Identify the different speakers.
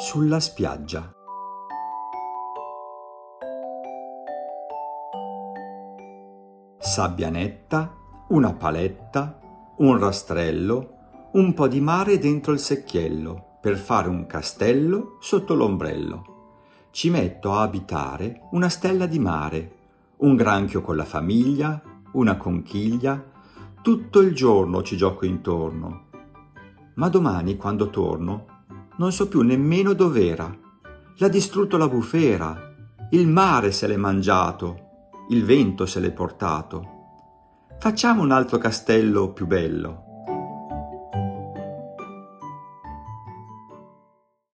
Speaker 1: sulla spiaggia. Sabbia netta, una paletta, un rastrello, un po' di mare dentro il secchiello per fare un castello sotto l'ombrello. Ci metto a abitare una stella di mare, un granchio con la famiglia, una conchiglia, tutto il giorno ci gioco intorno. Ma domani, quando torno, non so più nemmeno dov'era. L'ha distrutto la bufera, il mare se l'è mangiato, il vento se l'è portato. Facciamo un altro castello più bello,